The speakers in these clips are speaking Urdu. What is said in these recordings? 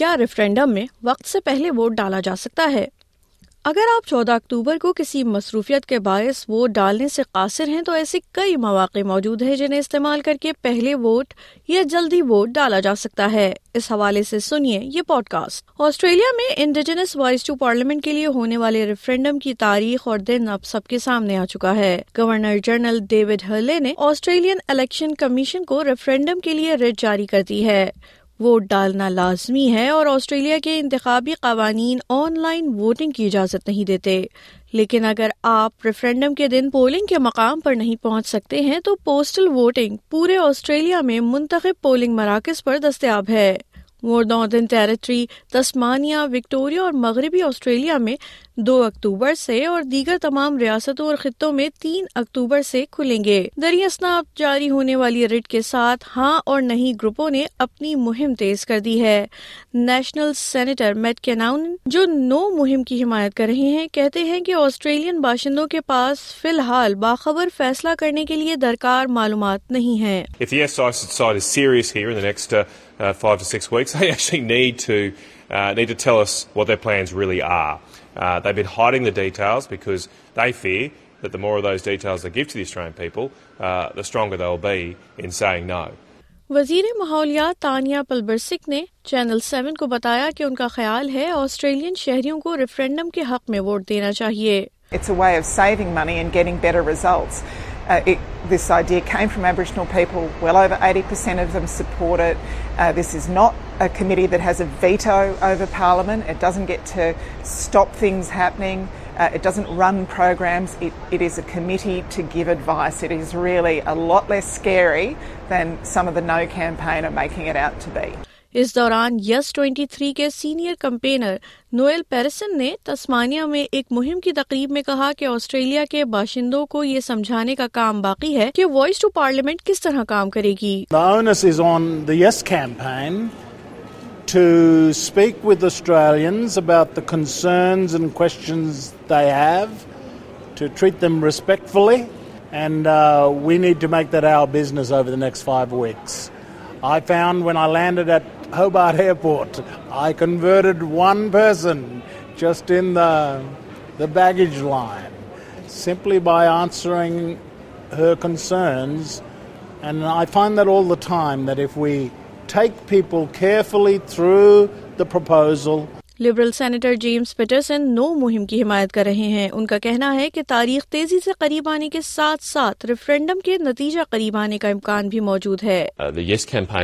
کیا ریفرینڈم میں وقت سے پہلے ووٹ ڈالا جا سکتا ہے اگر آپ چودہ اکتوبر کو کسی مصروفیت کے باعث ووٹ ڈالنے سے قاصر ہیں تو ایسے کئی مواقع موجود ہیں جنہیں استعمال کر کے پہلے ووٹ یا جلدی ووٹ ڈالا جا سکتا ہے اس حوالے سے سنیے یہ پوڈ کاسٹ آسٹریلیا میں انڈیجنس وائس ٹو پارلیمنٹ کے لیے ہونے والے ریفرینڈم کی تاریخ اور دن اب سب کے سامنے آ چکا ہے گورنر جنرل ڈیوڈ ہرلے نے آسٹریلین الیکشن کمیشن کو ریفرینڈم کے لیے ریٹ جاری کر دی ہے ووٹ ڈالنا لازمی ہے اور آسٹریلیا کے انتخابی قوانین آن لائن ووٹنگ کی اجازت نہیں دیتے لیکن اگر آپ ریفرینڈم کے دن پولنگ کے مقام پر نہیں پہنچ سکتے ہیں تو پوسٹل ووٹنگ پورے آسٹریلیا میں منتخب پولنگ مراکز پر دستیاب ہے وہ ناردرن ٹیریٹری تسمانیہ وکٹوریا اور مغربی آسٹریلیا میں دو اکتوبر سے اور دیگر تمام ریاستوں اور خطوں میں تین اکتوبر سے کھلیں گے دریاسنا جاری ہونے والی ریٹ کے ساتھ ہاں اور نہیں گروپوں نے اپنی مہم تیز کر دی ہے نیشنل سینیٹر میٹ کیناؤن جو نو مہم کی حمایت کر رہے ہیں کہتے ہیں کہ آسٹریلین باشندوں کے پاس فی الحال باخبر فیصلہ کرنے کے لیے درکار معلومات نہیں ہے uh, five to six weeks, they actually need to uh, need to tell us what their plans really are. Uh, they've been hiding the details because they fear that the more of those details they give to the Australian people, uh, the stronger they'll be in saying no. وزیر ماحولیات تانیہ پلبرسک نے چینل سیون کو بتایا کہ ان کا خیال ہے آسٹریلین شہریوں کو ریفرینڈم کے حق میں ووٹ دینا چاہیے It's a way of saving money and getting better results. س آر ڈی کین میبریس نو پو ایور آئی ریٹ سینزم sure it this is notary there has a veto that doesn't get stop things happening it doesn't run پیمز it is ک کمیری to give it was it is real a lot less then some if دن نا بائک اس دوران یس ٹوئنٹی تھری کے سینئر کمپینر نوئل پیرسن نے میں میں ایک مہم کی تقریب کہا کہ آسٹریلیا کے باشندوں کو یہ سمجھانے کا کام باقی ہے کہ وائس ٹو پارلیمنٹ کس طرح کام کرے گی I found when I landed at Hobart Airport, I converted one person just in the baggage line, simply by answering her concerns. And I find that all the time, that if we take people carefully through the proposal, Liberal senator James Paterson no مہم کی حمایت کر رہے ہیں ان کا کہنا ہے کہ تاریخ تیزی سے قریب آنے کے ساتھ ساتھ ریفرینڈم کے نتیجہ قریب آنے کا امکان بھی موجود ہے uh,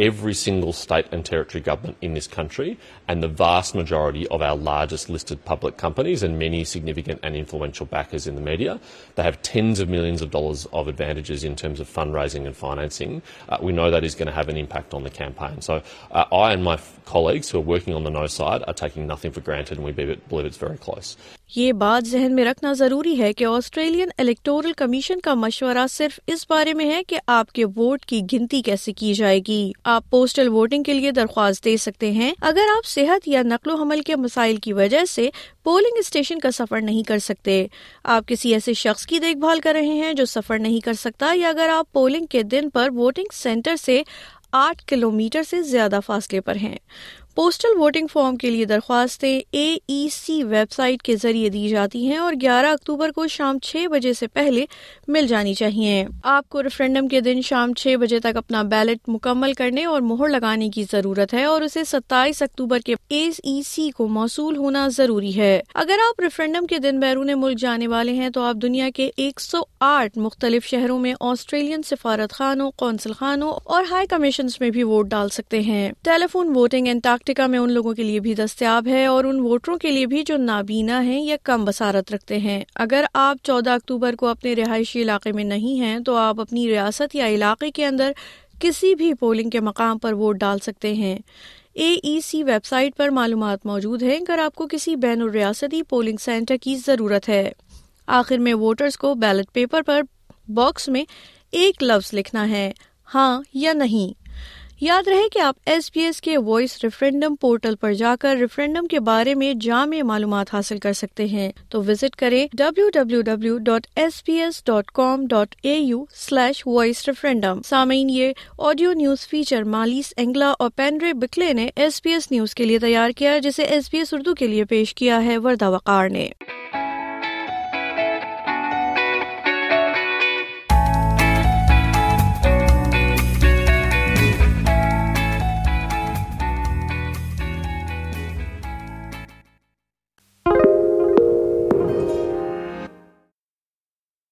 every single state and territory government in this country and the vast majority of our largest listed public companies and many significant and influential backers in the media. They have tens of millions of dollars of advantages in terms of fundraising and financing. Uh, we know that is going to have an impact on the campaign. So uh, I and my colleagues who are working on the no side are taking nothing for granted, and we believe it's very close. یہ بات ذہن میں رکھنا ضروری ہے کہ آسٹریلین الیکٹورل کمیشن کا مشورہ صرف اس بارے میں ہے کہ آپ کے ووٹ کی گنتی کیسے کی جائے گی آپ پوسٹل ووٹنگ کے لیے درخواست دے سکتے ہیں اگر آپ صحت یا نقل و حمل کے مسائل کی وجہ سے پولنگ اسٹیشن کا سفر نہیں کر سکتے آپ کسی ایسے شخص کی دیکھ بھال کر رہے ہیں جو سفر نہیں کر سکتا یا اگر آپ پولنگ کے دن پر ووٹنگ سینٹر سے آٹھ کلو میٹر سے زیادہ فاصلے پر ہیں پوسٹل ووٹنگ فارم کے لیے درخواستیں اے ای سی ویب سائٹ کے ذریعے دی جاتی ہیں اور گیارہ اکتوبر کو شام چھ بجے سے پہلے مل جانی چاہیے آپ کو ریفرینڈم کے دن شام چھ بجے تک اپنا بیلٹ مکمل کرنے اور مہر لگانے کی ضرورت ہے اور اسے ستائیس اکتوبر کے اے ای سی کو موصول ہونا ضروری ہے اگر آپ ریفرینڈم کے دن بیرون ملک جانے والے ہیں تو آپ دنیا کے ایک سو آٹھ مختلف شہروں میں آسٹریلین سفارت خانوں کونسل خانوں اور ہائی کمیشن میں بھی ووٹ ڈال سکتے ہیں ٹیلی فون ووٹنگ میں ان لوگوں کے لیے بھی دستیاب ہے اور ان ووٹروں کے لیے بھی جو نابینا ہیں یا کم بسارت رکھتے ہیں اگر آپ چودہ اکتوبر کو اپنے رہائشی علاقے میں نہیں ہیں تو آپ اپنی ریاست یا علاقے کے اندر کسی بھی پولنگ کے مقام پر ووٹ ڈال سکتے ہیں A E e C website پر معلومات موجود ہیں اگر آپ کو کسی بین الریاستی پولنگ سینٹر کی ضرورت ہے آخر میں ووٹرس کو بیلٹ پیپر پر باکس میں ایک لفظ لکھنا ہے ہاں یا نہیں یاد رہے کہ آپ ایس پی ایس کے وائس ریفرینڈم پورٹل پر جا کر ریفرینڈم کے بارے میں جامع معلومات حاصل کر سکتے ہیں تو وزٹ کریں W W W dot S P S dot com dot A U slash voice referendum سامعین یہ آڈیو نیوز فیچر مالیس اینگلا اور پینڈرے بکلے نے ایس پی ایس نیوز کے لیے تیار کیا جسے ایس بی ایس اردو کے لیے پیش کیا ہے وردہ وقار نے